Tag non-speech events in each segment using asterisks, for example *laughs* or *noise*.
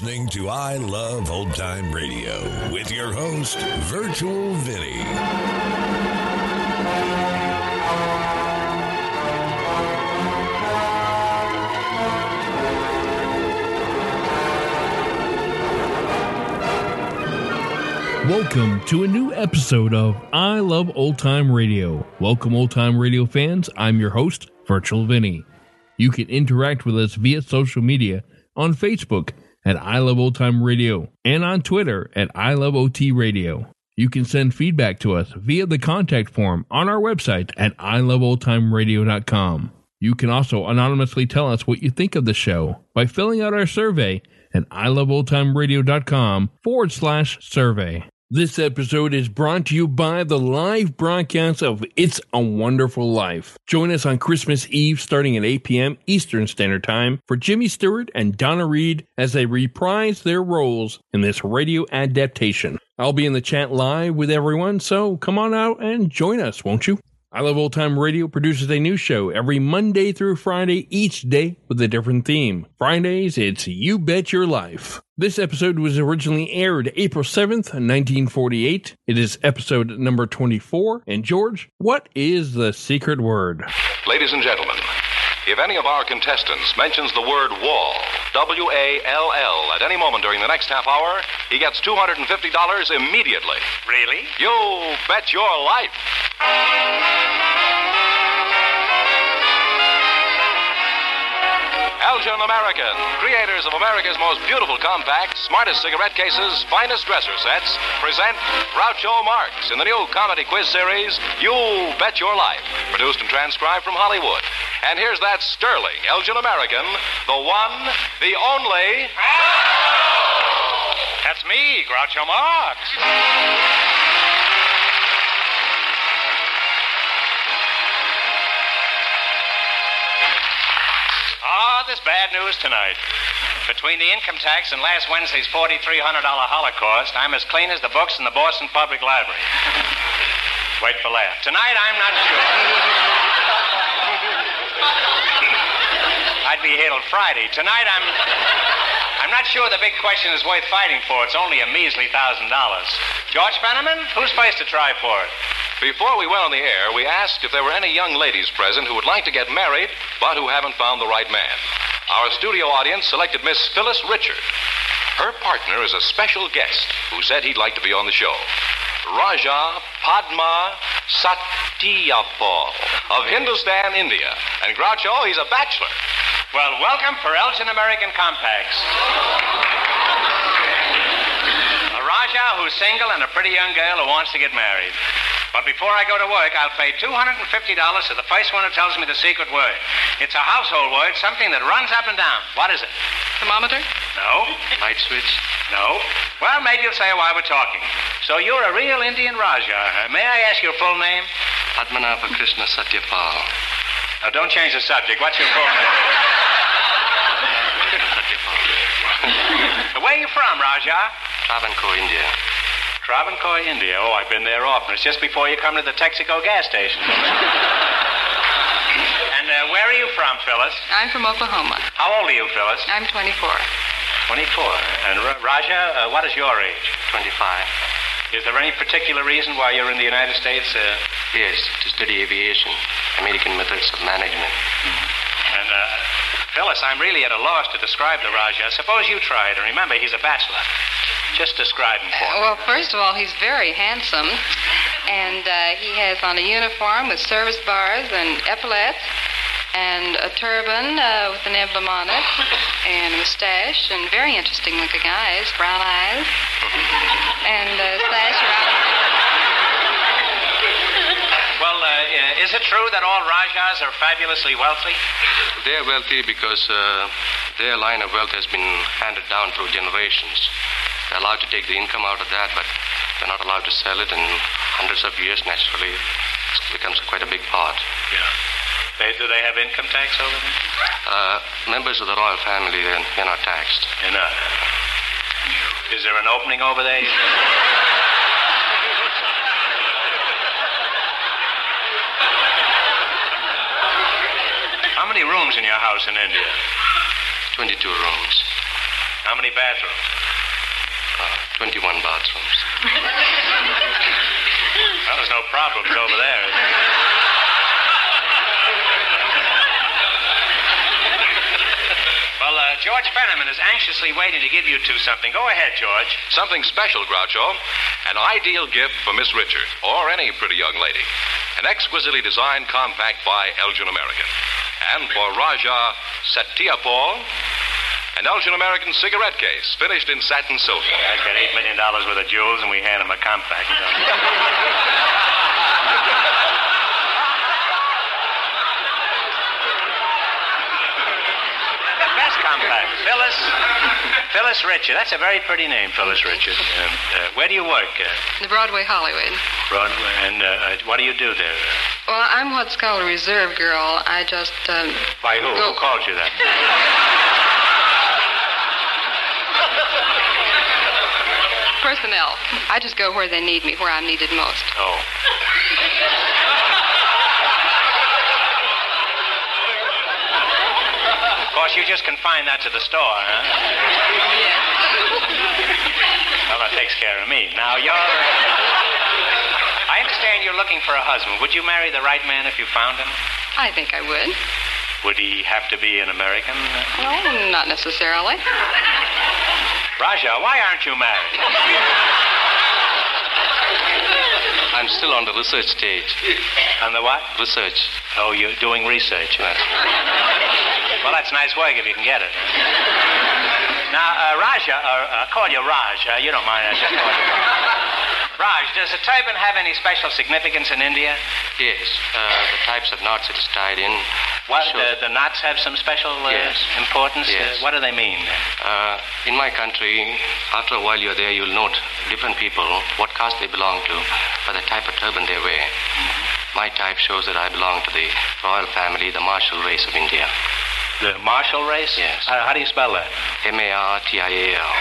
listening to I Love Old Time Radio with your host, Virtual Vinny. Welcome to a new episode of I Love Old Time Radio. Welcome, old time radio fans. I'm your host, Virtual Vinny. You can interact with us via social media on Facebook at I Love Old Time Radio and on Twitter at I Love OT Radio. You can send feedback to us via the contact form on our website at iloveoldtimeradio.com. You can also anonymously tell us what you think of the show by filling out our survey at iloveoldtimeradio.com forward slash survey. This episode is brought to you by the live broadcast of It's a Wonderful Life. Join us on Christmas Eve starting at 8 p.m. Eastern Standard Time for Jimmy Stewart and Donna Reed as they reprise their roles in this radio adaptation. I'll be in the chat live with everyone, so come on out and join us, won't you? I Love Old Time Radio produces a new show every Monday through Friday, each day with a different theme. Fridays, it's You Bet Your Life. This episode was originally aired April 7th, 1948. It is episode number 24. And George, what is the secret word? Ladies and gentlemen, if any of our contestants mentions the word wall, W A L L, at any moment during the next half hour, he gets $250 immediately. Really? You bet your life. Elgin American, creators of America's most beautiful compact, smartest cigarette cases, finest dresser sets, present Groucho Marx in the new comedy quiz series, You Bet Your Life, produced and transcribed from Hollywood. And here's that sterling Elgin American, the one, the only. That's me, Groucho Marx. There's bad news tonight. Between the income tax and last Wednesday's $4,300 Holocaust, I'm as clean as the books in the Boston Public Library. Wait for laugh. Tonight, I'm not sure. I'd be here till Friday. Tonight, I'm. I'm not sure the big question is worth fighting for. It's only a measly thousand dollars. George Fenneman, who's first to try for it? Before we went on the air, we asked if there were any young ladies present who would like to get married, but who haven't found the right man. Our studio audience selected Miss Phyllis Richard. Her partner is a special guest who said he'd like to be on the show. Raja Padma Satyapal of Hindustan, India. And Groucho, he's a bachelor. Well, welcome for Elgin American Compacts. A Raja who's single and a pretty young girl who wants to get married. But before I go to work, I'll pay $250 to the first one who tells me the secret word. It's a household word, something that runs up and down. What is it? Thermometer? No. Light switch? No. Well, maybe you'll say why we're talking. So you're a real Indian Raja. Uh, may I ask your full name? Padmanabha Krishna Satyapal. Now, don't change the subject. What's your full name? Where are you from, Raja? Travancore, India. Travancore, India. Oh, I've been there often. It's just before you come to the Texaco gas station. and uh, where are you from, Phyllis? I'm from Oklahoma. How old are you, Phyllis? I'm 24. 24. And Ra- Raja, uh, what is your age? 25. Is there any particular reason why you're in the United States? Uh, Yes, to study aviation, American methods of management. and, uh, Phyllis, I'm really at a loss to describe the Raja. Suppose you try it. And remember, he's a bachelor. Just describe him for me. Well, first of all, he's very handsome, and uh, he has on a uniform with service bars and epaulets, and a turban uh, with an emblem on it, and a mustache, and very interesting looking eyes, brown eyes, and uh, sash around. Well, uh, is it true that all Rajas are fabulously wealthy? They're wealthy because uh, their line of wealth has been handed down through generations. They're allowed to take the income out of that, but they're not allowed to sell it. In hundreds of years, naturally, it becomes quite a big part. Yeah. They, do they have income tax over there? Uh, members of the royal family, they're, they're not taxed. You're not. Is there an opening over there? How many rooms in your house in India? 22 rooms. How many bathrooms? Uh, 21 bathrooms. well, there's no problems over there. well, uh, George Fenneman is anxiously waiting to give you two something. Go ahead, George. Something special, Groucho. An ideal gift for Miss Richard or any pretty young lady. An exquisitely designed compact by Elgin American. And for Raja Satyapal, an Elgin American cigarette case finished in satin silver. Guy's got $8 million worth of jewels, and we hand him a compact. *laughs* Phyllis. Phyllis Richard. That's a very pretty name, Phyllis Richard. Uh, uh, where do you work? Uh, The Broadway Hollywood. Broadway. And uh, uh, what do you do there? Well, I'm what's called a reserve girl. I just, um, By who? Go- Who called you that? personnel. I just go where they need me, where I'm needed most. Oh. Of course, you just confine that to the store, huh? Well, that takes care of me. Now, you're. I understand you're looking for a husband. Would you marry the right man if you found him? I think I would. Would he have to be an American? No, not necessarily. Raja, why aren't you married? I'm still on the research stage. On the what? Research. Oh, you're doing research. huh? Well, that's nice work if you can get it. Now, uh, Raja, uh, I'll call you Raj. Uh, you don't mind. I just call you Raj, Raj, does a turban have any special significance in India? Yes. Uh, the types of knots it is tied in. What, the, the knots have some special uh, Yes. importance? Yes. Uh, what do they mean? Uh, in my country, after a while you're there, you'll note different people, what caste they belong to, by the type of turban they wear. My type shows that I belong to the royal family, the martial race of India. The martial race? Yes. Uh, how do you spell that? M-A-R-T-I-A-L. *laughs*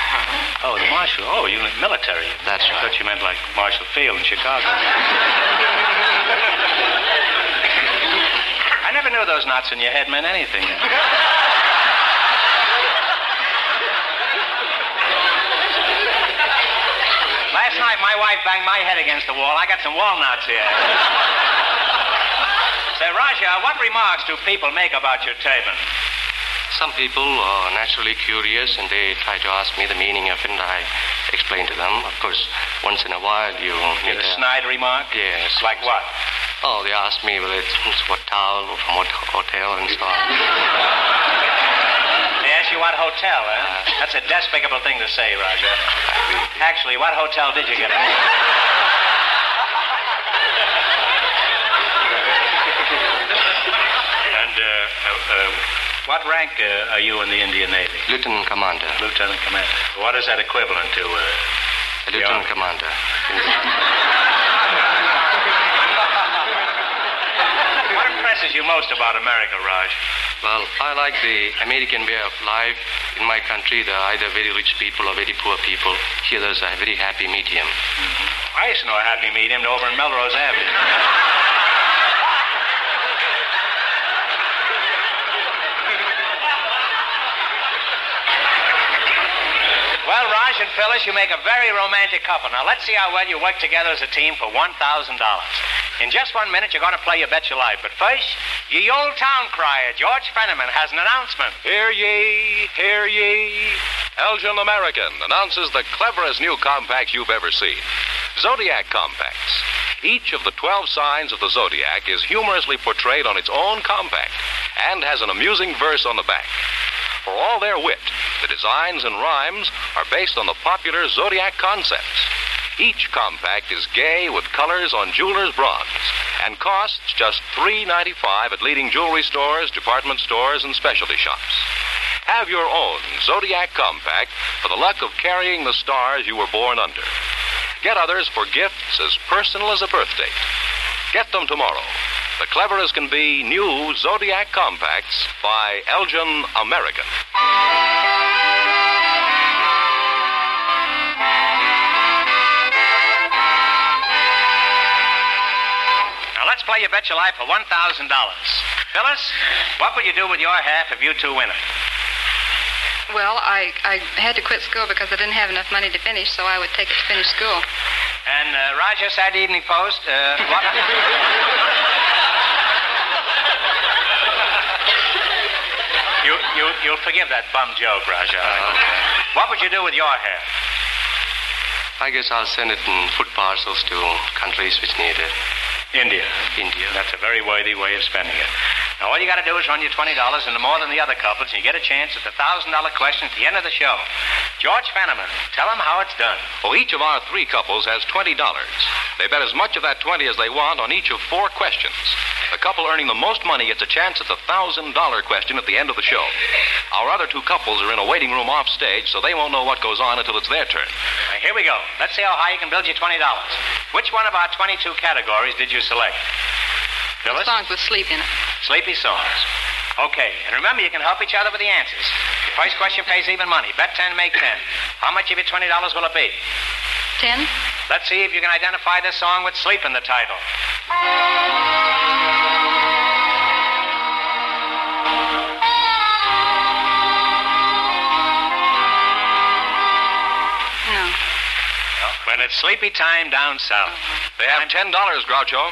Oh, the martial. Oh, you mean military. That's I right. thought you meant like Marshall Field in Chicago. *laughs* I never knew those knots in your head meant anything. Last night, my wife banged my head against the wall. I got some walnuts here. *laughs* Say, Raja, what remarks do people make about your turban? Some people are naturally curious and they try to ask me the meaning of it, and I explain to them. Of course, once in a while you Get a a- snide remark? Yes. Like what? Oh, they ask me whether it's it's what town or from what hotel and so on. They ask you what hotel, huh? That's a despicable thing to say, Roger. Actually, what hotel did you get in? and uh, uh, uh, what rank uh, are you in the Indian Navy? Lieutenant Commander. Lieutenant Commander. What is that equivalent to? Uh, Lieutenant Yeah. Commander. *laughs* what impresses you most about America, Raj? Well, I like the American way of life. In my country, there are either very rich people or very poor people. Here, there's a very happy medium. I used to know a happy medium over in Melrose Avenue. *laughs* Raj and Phyllis, you make a very romantic couple. Now, let's see how well you work together as a team for $1,000. In just one minute, you're going to play You Bet Your Life. But first, ye old town crier, George Fenneman, has an announcement. Hear ye, hear ye. Elgin American announces the cleverest new compacts you've ever seen Zodiac Compacts. Each of the 12 signs of the zodiac is humorously portrayed on its own compact and has an amusing verse on the back. For all their wit, the designs and rhymes are based on the popular zodiac concepts. Each compact is gay with colors on jeweler's bronze and costs just $3.95 at leading jewelry stores, department stores, and specialty shops. Have your own Zodiac Compact for the luck of carrying the stars you were born under. Get others for gifts as personal as a birth date. Get them tomorrow. The clever as can be new Zodiac Compacts by Elgin American. Now, let's play You Bet Your Life for $1,000. Phyllis, what will you do with your half if you two win it? Well, I, I had to quit school because I didn't have enough money to finish, so I would take it to finish school. And uh, Roger Saturday Evening Post. Uh, what? *laughs* you, you'll forgive that bum joke, Roger. Uh-huh. What would you do with your hair? I guess I'll send it in food parcels to countries which need it. India. India. That's a very worthy way of spending it. Now, all you got to do is run your $20 into more than the other couples, and you get a chance at the $1,000 question at the end of the show. George Fenneman, tell them how it's done. Well, each of our three couples has $20. They bet as much of that 20 as they want on each of four questions. The couple earning the most money gets a chance at the $1,000 question at the end of the show. Our other two couples are in a waiting room off stage, so they won't know what goes on until it's their turn. Now, here we go. Let's see how high you can build your $20. Which one of our 22 categories did you select? The Phyllis? songs with sleep in it. Sleepy songs. Okay, and remember, you can help each other with the answers. Your first question pays even money. Bet 10, make 10. How much of your $20 will it be? Ten? Let's see if you can identify this song with sleep in the title. No. When it's sleepy time down south. Uh-huh. They have $10, Groucho.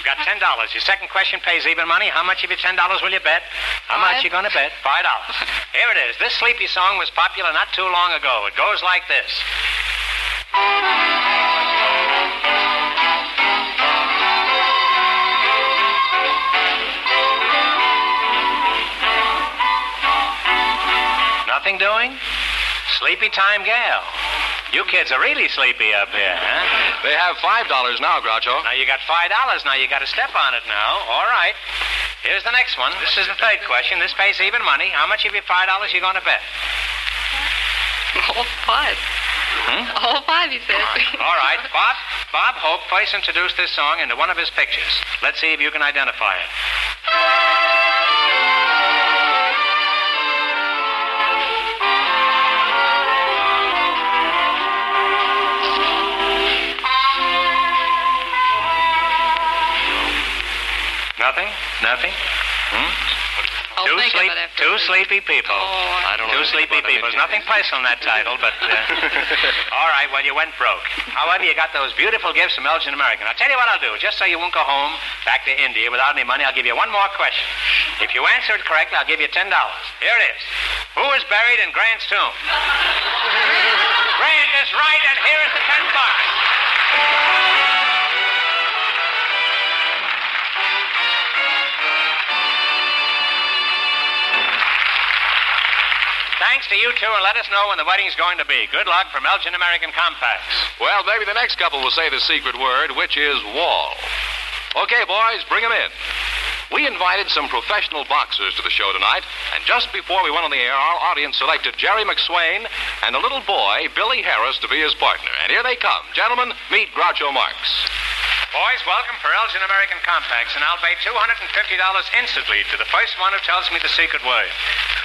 You've got ten dollars. Your second question pays even money. How much of your ten dollars will you bet? How much Five. you gonna bet? Five dollars. *laughs* Here it is. This sleepy song was popular not too long ago. It goes like this. Nothing doing? Sleepy time gal. You kids are really sleepy up here, huh? They have $5 now, Groucho. Now you got five dollars. Now you got to step on it now. All right. Here's the next one. This is the third question. This pays even money. How much of your five dollars you going to bet? All five. Hmm? All five, he said. All right. Bob. Bob Hope first introduced this song into one of his pictures. Let's see if you can identify it. Nothing? Nothing? Hmm? I'll two sleep, two sleepy people. Oh, I don't know. Two sleepy people. There's nothing personal in that title, but. Uh, *laughs* all right, well, you went broke. However, you got those beautiful gifts from Elgin American. I'll tell you what I'll do. Just so you won't go home back to India without any money, I'll give you one more question. If you answer it correctly, I'll give you $10. Here it is. Who is buried in Grant's tomb? *laughs* Grant is right, and here is the 10 bucks. Thanks to you two, and let us know when the wedding's going to be. Good luck from Elgin American Compacts. Well, maybe the next couple will say the secret word, which is wall. Okay, boys, bring bring 'em in. We invited some professional boxers to the show tonight, and just before we went on the air, our audience selected Jerry McSwain and a little boy, Billy Harris, to be his partner. And here they come. Gentlemen, meet Groucho Marx. Boys, welcome for Elgin American Compacts, and I'll pay $250 instantly to the first one who tells me the secret word.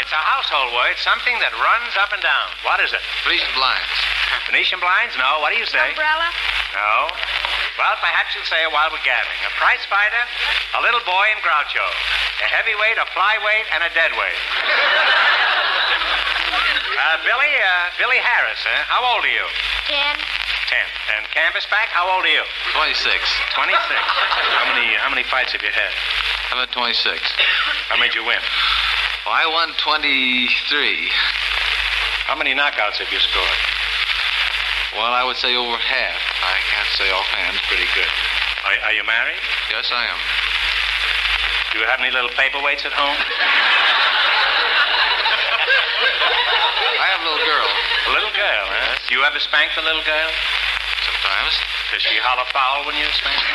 It's a household word, something that runs up and down. What is it? Venetian blinds. *laughs* Venetian blinds? No. What do you say? Umbrella? No. Well, perhaps you'll say it while we're gathering. A prize fighter, a little boy in Groucho, a heavyweight, a flyweight, and a deadweight. *laughs* uh, Billy, uh, Billy Harris, huh? How old are you? Ten. Ten. And Canvasback, how old are you? 26. Twenty-six. *laughs* how many? How many fights have you had? I'm at 26. How many did you win? Well, I won 23. How many knockouts have you scored? Well, I would say over half. I can't say offhand. Pretty good. Are, are you married? Yes, I am. Do you have any little paperweights at home? *laughs* I have a little girl. A little girl, huh? Do you ever spank the little girl? Sometimes. Does she holler foul when you spank her?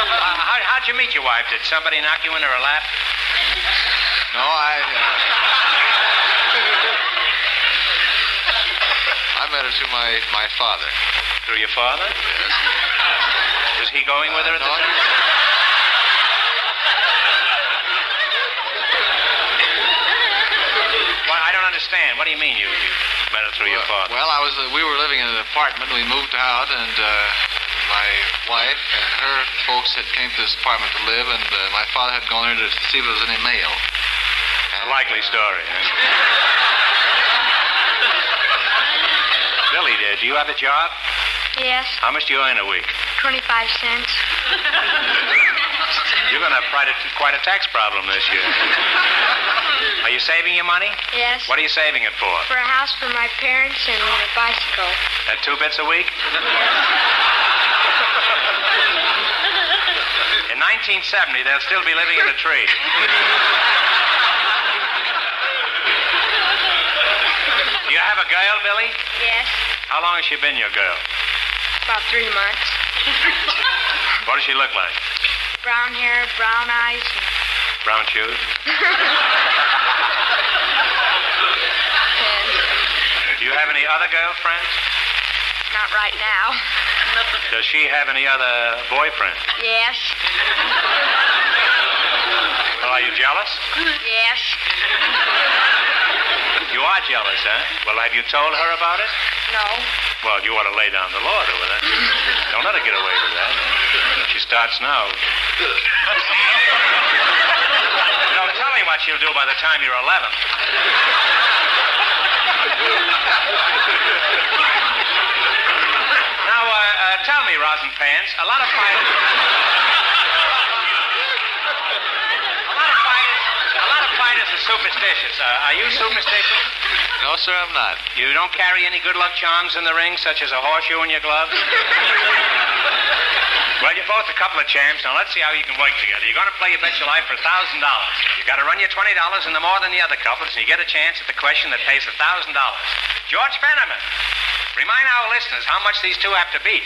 uh, how, how'd you meet your wife? Did somebody knock you into her lap? No, I. Uh, I met her through my, my father. Through your father? Yes. Was he going with her at no, the time? Well, I don't understand. What do you mean you, you met her through your well, father? well, I was. Uh, we were living in an apartment. We moved out, and uh, my wife and her folks had came to this apartment to live, and uh, my father had gone there to see if there was any mail. A likely story. *laughs* Billy, dear, do you have a job? Yes, How much do you earn a week? 25 cents. *laughs* You're going to have quite a, quite a tax problem this year. *laughs* Are you saving your money? Yes. What are you saving it for? For a house for my parents and a bicycle. At two bits a week? *laughs* In 1970, they'll still be living in a tree. Do *laughs* you have a girl, Billy? Yes, How long has she been your girl? about three months. What does she look like? Brown hair, brown eyes, and Brown shoes? Do you have any other girlfriends? not right now. Does she have any other boyfriend? Yes, Well, are you jealous? yes. You are jealous, huh? Well, have you told her about it? No. Well, you ought to lay down the law to her. Don't let her get away with that. She starts now. know, tell me what she'll do by the time you're 11. now, uh, uh, tell me, Rosin Pants, a lot of fighters. a lot of fighters. A lot of fighters are superstitious. Uh, are you superstitious? No, sir, I'm not. You don't carry any good luck charms in the ring, such as a horseshoe in your gloves? *laughs* well, you're both a couple of champs. Now, let's see how you can work together. You're going to play your Bet Your Life for $1,000. You've got to run your $20 in the more than the other couples, and you get a chance at the question that pays $1,000. George Fenneman, remind our listeners how much these two have to beat.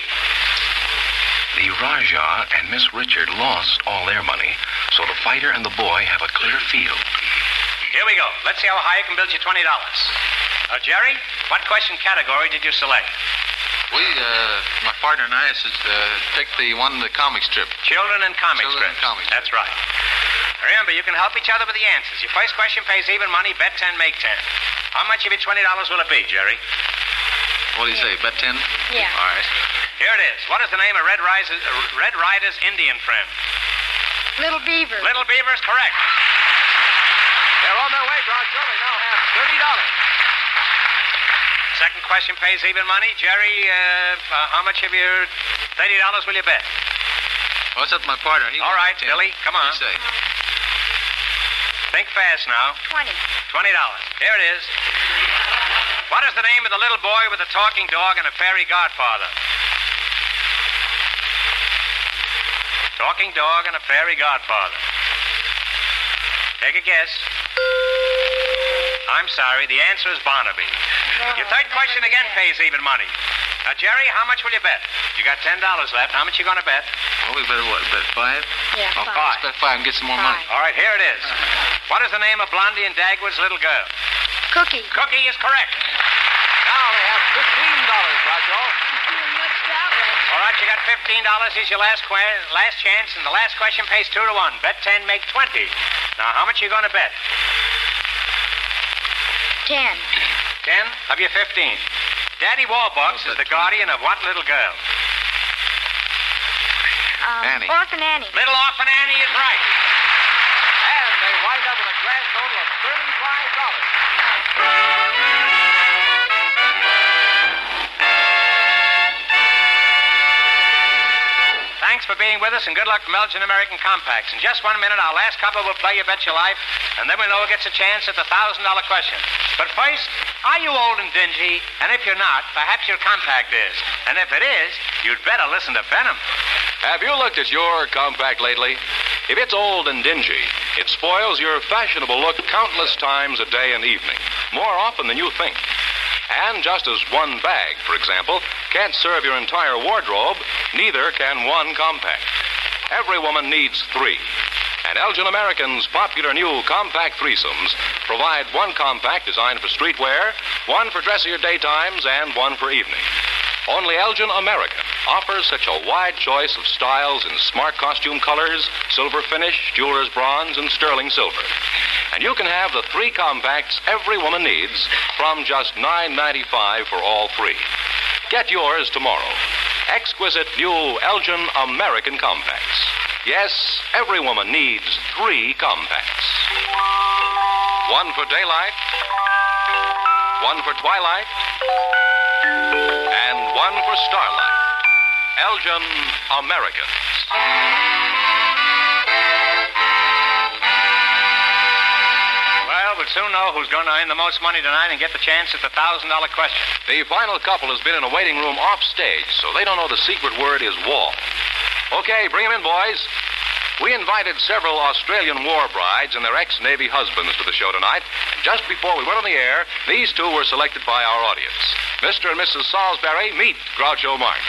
The Rajah and Miss Richard lost all their money, so the fighter and the boy have a clear field. Here we go. Let's see how high I can build you $20. Uh, Jerry, what question category did you select? We, uh, my partner and I, uh, picked the one, the comic strip. Children and comic Children and strips. comic That's right. Remember, you can help each other with the answers. Your first question pays even money. Bet 10, make 10. How much of your $20 will it be, Jerry? What do you say, bet 10? Yeah. All right. Here it is. What is the name of Red, Rise's, uh, Red Ryder's Indian friend? Little Beaver. Little Beaver's correct. They're on their way, Groucho. They now have $30. Second question pays even money. Jerry, uh, uh, how much of your $30 will you bet? What's up, my partner? He All won right, 10. Billy, come What on. do you say? Think fast now. 20. $20. Here it is. What is the name of the little boy with a talking dog and a fairy godfather? Talking dog and a fairy godfather. Take a guess. I'm sorry, the answer is Barnaby. Your third question again pays even money. Now, Jerry, how much will you bet? You got $10 left. How much you going to bet? Well, we better what? Bet five? Yeah, Oh, five. Let's bet five and get some more money. All right, here it is. What is the name of Blondie and Dagwood's little girl? Cookie. Cookie is correct. Now they have $15, Groucho. All right, you got fifteen dollars. Here's your last que- last chance, and the last question pays two to one. Bet ten, make twenty. Now, how much are you going to bet? Ten. Ten of your fifteen. Daddy Warbucks is the guardian of what little girl? Um, Annie. Orphan Annie. Little Orphan Annie is right. And they wind up with a grand total of $35. Thanks for being with us, and good luck from Elgin American Compacts. In just one minute, our last couple will play You Bet Your Life, and then we'll know who gets a chance at the $1,000 question. But first, are you old and dingy? And if you're not, perhaps your compact is. And if it is, you'd better listen to Venom. Have you looked at your compact lately? If it's old and dingy, it spoils your fashionable look countless times a day and evening, more often than you think. And just as one bag, for example, can't serve your entire wardrobe, neither can one compact. Every woman needs three. And Elgin American's popular new compact threesomes provide one compact designed for streetwear, one for dressier daytimes, and one for evening. Only Elgin American offers such a wide choice of styles in smart costume colors, silver finish, jeweler's bronze, and sterling silver. And you can have the three compacts every woman needs from just $9.95 for all three. Get yours tomorrow. Exquisite new Elgin American compacts. Yes, every woman needs three compacts. one for daylight, one for twilight, and one for starlight. Elgin Americans. Well, we'll soon know who's going to earn the most money tonight and get the chance at the $1,000 question. The final couple has been in a waiting room off stage, so they don't know the secret word is wall. Okay, bring 'em in, boys. We invited several Australian war brides and their ex Navy husbands to the show tonight, and just before we went on the air, these two were selected by our audience. Mr. and Mrs. Salisbury, meet Groucho Marx.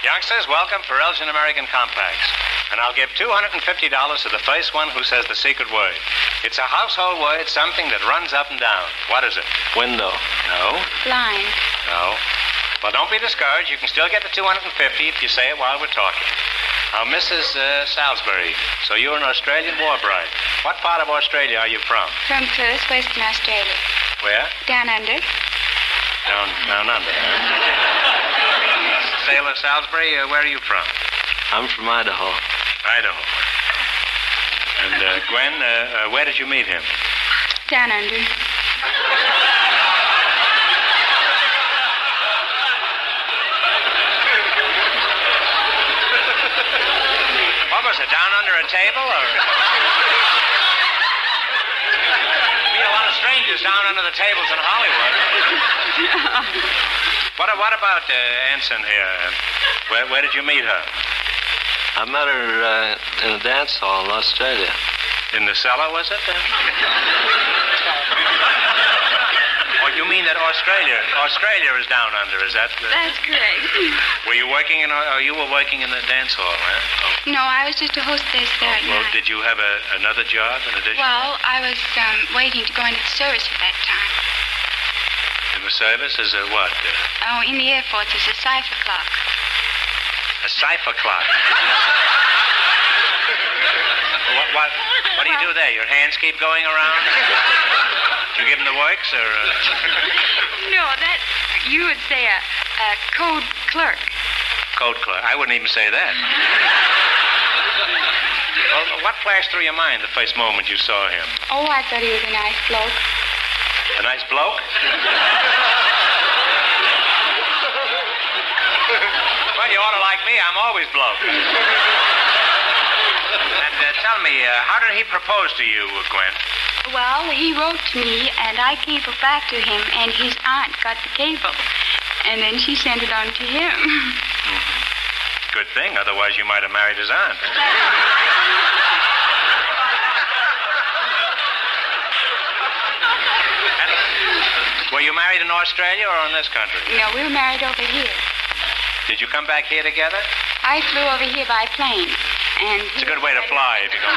Youngsters, welcome for Elgin American Compacts. And I'll give $250 to the first one who says the secret word. It's a household word, something that runs up and down. What is it? Window. No? Blind. No. Well, don't be discouraged. You can still get the 250 if you say it while we're talking. Now, Mrs. Uh, Salisbury, so you're an Australian war bride. What part of Australia are you from? From Perth, Western Australia. Where? Down under. Down, down under. Sailor Salisbury, uh, where are you from? I'm from Idaho. Idaho. And uh, Gwen, uh, uh, where did you meet him? Down under. What was it? Down under a table, or? Meet a lot of strangers down under the tables in Hollywood. What, what about uh, Ensign here? Where, where did you meet her? I met her uh, in a dance hall in Australia. In the cellar, was it? *laughs* oh, you mean that Australia? Australia is down under, is that? The... That's correct. Were you working in? Oh, you were working in the dance hall, huh? No, I was just a hostess there at Well, night. did you have a, another job in addition? Well, I was um, waiting to go into the service at that time. Service is a what? Oh, in the Air Force, it's a cipher clock. a cipher clock. *laughs* what, what, what do you do there? Your hands keep going around? Do *laughs* you give them the works, or? Uh... *laughs* No, that you would say a, a code clerk. Code clerk. I wouldn't even say that. well, what flashed through your mind the first moment you saw him? Oh, I thought he was a nice bloke. A nice bloke? well, you ought to like me. I'm always bloke. and uh, tell me, uh, how did he propose to you, Gwen? Well, he wrote to me, and I gave cabled back to him, and his aunt got the cable. And then she sent it on to him. Good thing, otherwise you might have married his aunt. *laughs* were you married in Australia or in this country? no, we were married over here. Did you come back here together? I flew over here by plane, and It's a good way to fly if you go.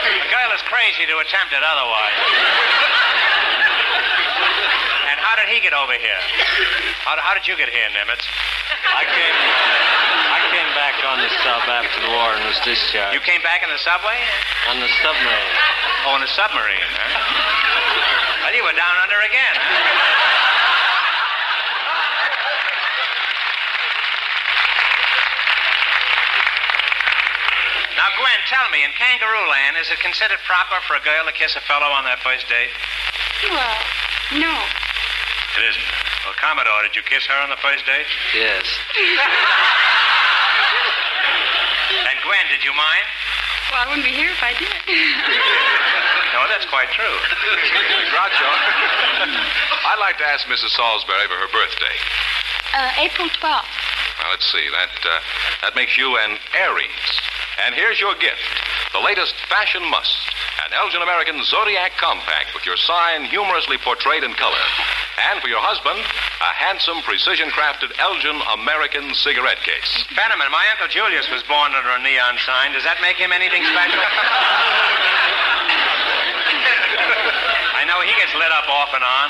The girl is crazy to attempt it otherwise. and how did he get over here? How, how did you get here, Nimitz? I came, I came back on the sub after the war and was discharged. You came back in the subway? On the submarine. Oh, in a submarine, huh? Well, you were down under again, huh? Now, Gwen, tell me, in Kangaroo Land, is it considered proper for a girl to kiss a fellow on their first date? Well, no. It isn't. Well, Commodore, did you kiss her on the first date? Yes. *laughs* Did you mind? Well, I wouldn't be here if I did. *laughs* No, that's quite true. *laughs* Groucho, *laughs* I'd like to ask Mrs. Salisbury for her birthday. uh, April 12th. Now, let's see. That, uh, that makes you an Aries. And here's your gift the latest fashion must an Elgin American Zodiac Compact with your sign humorously portrayed in color. And for your husband, a handsome, precision crafted Elgin American cigarette case. Fenneman, my Uncle Julius was born under a neon sign. Does that make him anything special? I know he gets lit up off and on.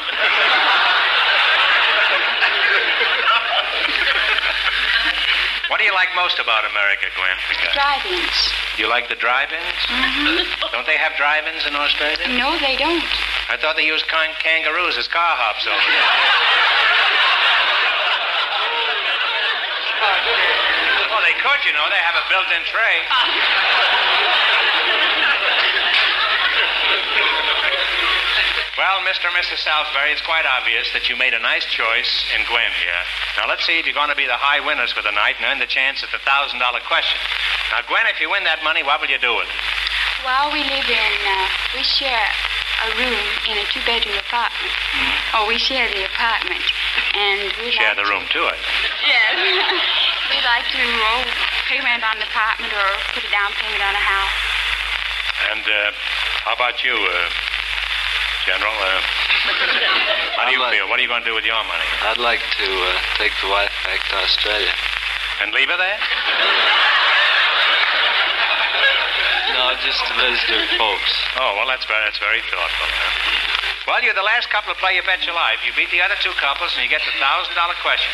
what do you like most about America, Gwen? Drive-ins. You like the drive-ins? Mm-hmm. Don't they have drive-ins in Australia? No, they don't. I thought they used can- kangaroos as car hops over there. Oh, they could, you know. They have a built-in tray. Well, Mr. and Mrs. Salisbury, it's quite obvious that you made a nice choice in Gwen here. Now, let's see if you're going to be the high winners for the night and earn the chance at the $1,000 question. Now, Gwen, if you win that money, what will you do with it? Well, we live in, uh, we share a room in a two-bedroom apartment. Oh, we share the apartment, and we Share like the room, too, I think. *laughs* Yes. we like to oh, pay rent on the apartment or put a down payment on a house. And uh, how about you, uh, General? Uh, *laughs* how do you feel? What are you going to do with your money? I'd like to uh, take the wife back to Australia. And leave her there? No, just to visit her folks. Oh, well, that's very, that's very thoughtful. Huh? Well, you're the last couple to play You Bet Your Life. You beat the other two couples, and you get the $1,000 question.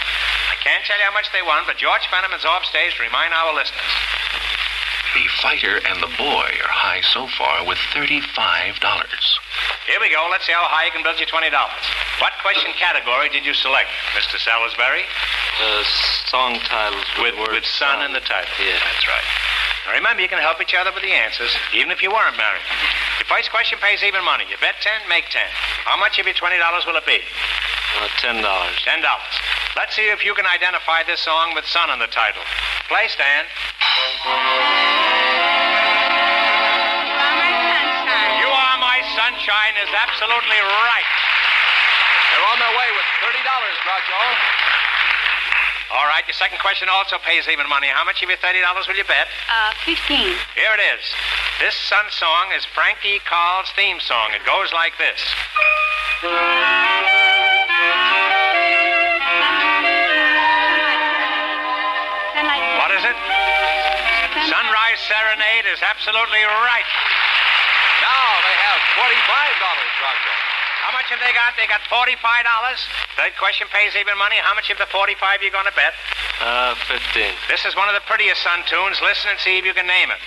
I can't tell you how much they won, but George Fenneman's off stage to remind our listeners. The fighter and the boy are high so far with $35. Here we go. Let's see how high you can build your $20. What question category did you select, Mr. Salisbury? Uh, song titles With, with son in the title. Yeah. That's right. Now remember, you can help each other with the answers, even if you weren't married. Your first question pays even money. You bet 10, make 10. How much of your $20 will it be? Uh, ten dollars. $10. Let's see if you can identify this song with "Sun" in the title. Play, Stan. You Are My Sunshine is absolutely right. They're on their way with $30, Groucho. All right, your second question also pays even money. How much of your $30 will you bet? Uh, 15. Here it is. This Sun song is Frankie Carle's theme song. It goes like this. Serenade is absolutely right. Now they have $45, Groucho. How much have they got? They got $45. Third question pays even money. How much of the 45 you going to bet? Uh, fifteen. This is one of the prettiest Sun tunes. Listen and see if you can name it.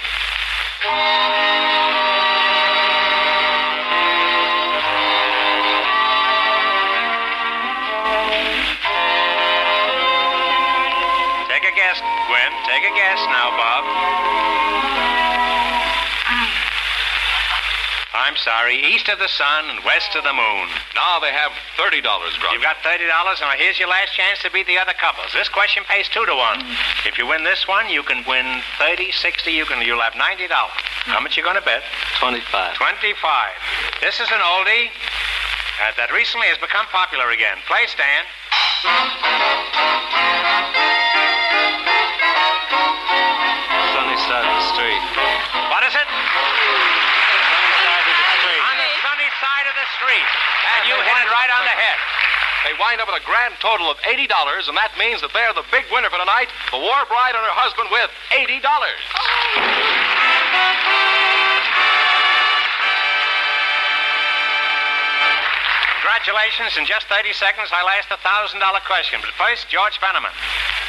Take a guess, Gwen. Take a guess now, Bob. I'm sorry. East of the sun and west of the moon. Now they have $30, Groucho. You've got $30. and here's your last chance to beat the other couples. This question pays two to one. If you win this one, you can win 30, 60. You can, you'll have $90. How much you going to bet? Twenty-five. 25. This is an oldie uh, that recently has become popular again. Play, Stan. You hit it right on the head. They wind up with a grand total of $80, and that means that they're the big winner for tonight. The war bride and her husband with $80. Congratulations. In just 30 seconds, I'll ask the $1,000 question. But first, George Fenneman.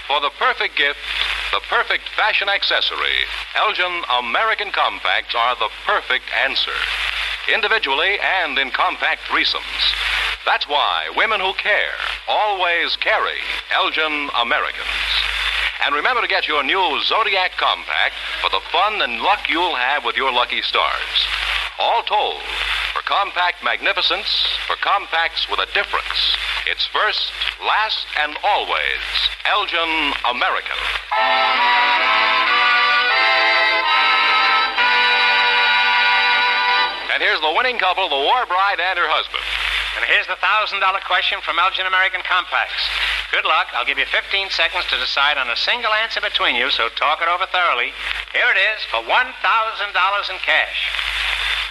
For the perfect gift, the perfect fashion accessory, Elgin American Compacts are the perfect answer. Individually and in compact threesomes. That's why women who care always carry Elgin Americans. And remember to get your new Zodiac Compact for the fun and luck you'll have with your lucky stars. All told, for compact magnificence, for compacts with a difference, it's first, last, and always Elgin American. And here's the winning couple, the war bride and her husband. And here's the $1,000 question from Elgin American Compacts. Good luck. I'll give you 15 seconds to decide on a single answer between you, so talk it over thoroughly. Here it is for $1,000 in cash.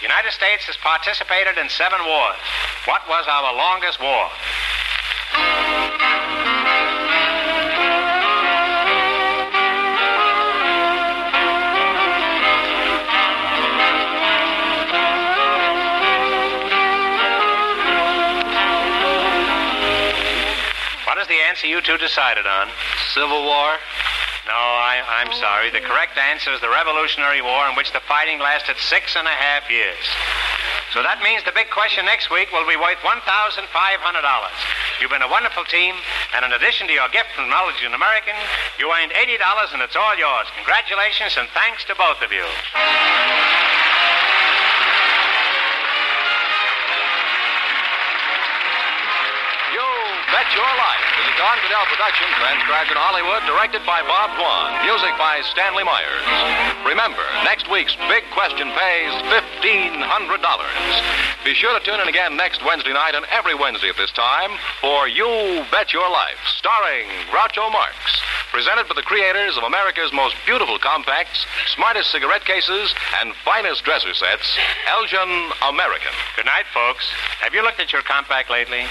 The United States has participated in seven wars. What was our longest war? Answer you two decided on? Civil War. No, I, I'm sorry. The correct answer is the Revolutionary War, in which the fighting lasted six and a half years. So that means the big question next week will be worth $1,500. You've been a wonderful team, and in addition to your gift from Knowledge in American, you earned $80 and it's all yours. Congratulations and thanks to both of you. You Bet Your Life is a John Guedel production transcribed in Hollywood, directed by Bob Dwan, music by Stanley Myers. Remember, next week's big question pays $1,500. Be sure to tune in again next Wednesday night and every Wednesday at this time for You Bet Your Life, starring Groucho Marx. Presented by the creators of America's most beautiful compacts, smartest cigarette cases, and finest dresser sets, Elgin American. Good night, folks. Have you looked at your compact lately?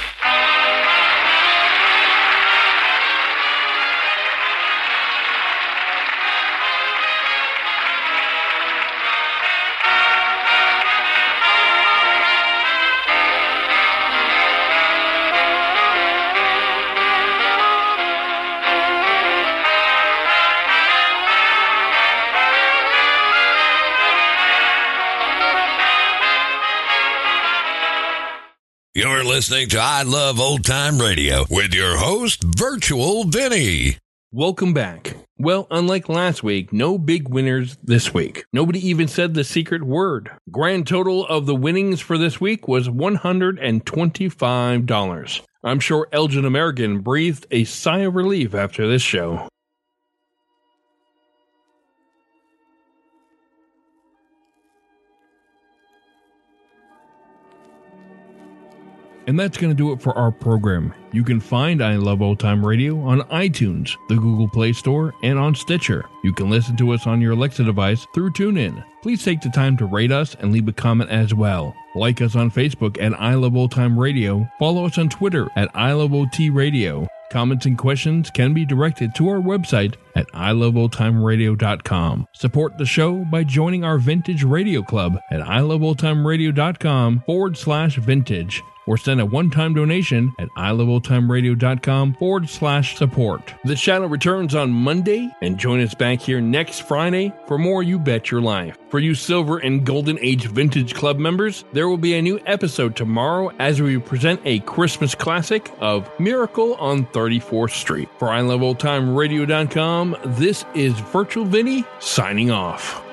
You're listening to I Love Old Time Radio with your host, Virtual Vinny. Welcome back. Well, unlike last week, no big winners this week. Nobody even said the secret word. Grand total of the winnings for this week was $125. I'm sure Elgin American breathed a sigh of relief after this show. And that's going to do it for our program. You can find I Love Old Time Radio on iTunes, the Google Play Store, and on Stitcher. You can listen to us on your Alexa device through TuneIn. Please take the time to rate us and leave a comment as well. Like us on Facebook at I Love Old Time Radio. Follow us on Twitter at I Love OT Radio. Comments and questions can be directed to our website at iloveoldtimeradio.com. Support the show by joining our Vintage Radio Club at iloveoldtimeradio.com forward slash vintage or send a one-time donation at iloveoldtimeradio.com forward slash support. The channel returns on Monday and join us back here next Friday for more You Bet Your Life. For you Silver and Golden Age Vintage Club members, there will be a new episode tomorrow as we present a Christmas classic of Miracle on 34th Street. For iloveoldtimeradio.com, this is Virtual Vinny signing off.